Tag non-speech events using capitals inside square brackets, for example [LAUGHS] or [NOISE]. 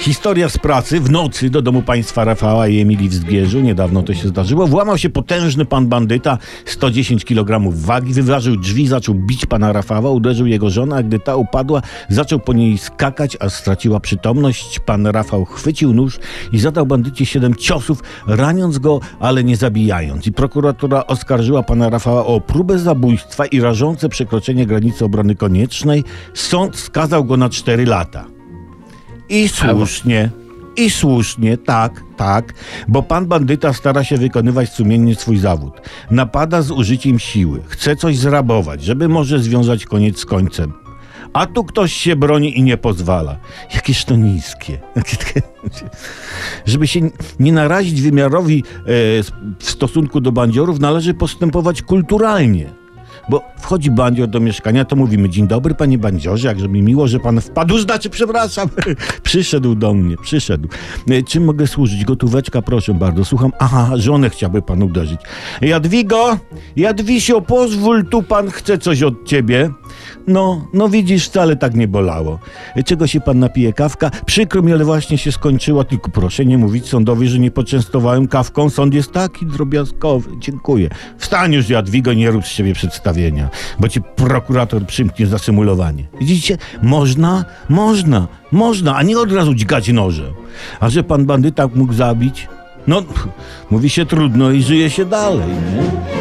Historia z pracy w nocy do domu państwa Rafała i Emilii w Zgierzu. Niedawno to się zdarzyło. Włamał się potężny pan bandyta, 110 kg wagi, wyważył drzwi, zaczął bić pana Rafała, uderzył jego żonę, a gdy ta upadła, zaczął po niej skakać, a straciła przytomność. Pan Rafał chwycił nóż i zadał bandycie siedem ciosów, raniąc go, ale nie zabijając. I prokuratura oskarżyła pana Rafała o próbę zabójstwa i rażące przekroczenie granicy obrony koniecznej. Sąd skazał go na 4 lata. I słusznie. I słusznie, tak, tak, bo pan bandyta stara się wykonywać sumiennie swój zawód. Napada z użyciem siły, chce coś zrabować, żeby może związać koniec z końcem. A tu ktoś się broni i nie pozwala. Jakież to niskie. [LAUGHS] Żeby się nie narazić wymiarowi e, w stosunku do bandziorów, należy postępować kulturalnie. Bo wchodzi bandzior do mieszkania, to mówimy, dzień dobry panie bandziorze, jakże mi miło, że pan wpadł, znaczy przepraszam, [LAUGHS] przyszedł do mnie, przyszedł. E, Czym mogę służyć? Gotóweczka, proszę bardzo, słucham. Aha, żonę chciałby pan uderzyć. Jadwigo, Jadwisio, pozwól, tu pan chce coś od ciebie. No, no widzisz, wcale tak nie bolało. E, Czego się pan napije? Kawka? Przykro mi, ale właśnie się skończyła, tylko proszę nie mówić sądowi, że nie poczęstowałem kawką. Sąd jest taki drobiazgowy. Dziękuję. Wstań już, Jadwigo, nie rób z siebie przedstawienia, bo ci prokurator przymknie za symulowanie. Widzicie? Można, można, można, a nie od razu dźgać nożem. A że pan bandyta mógł zabić? No, mówi się trudno i żyje się dalej, nie?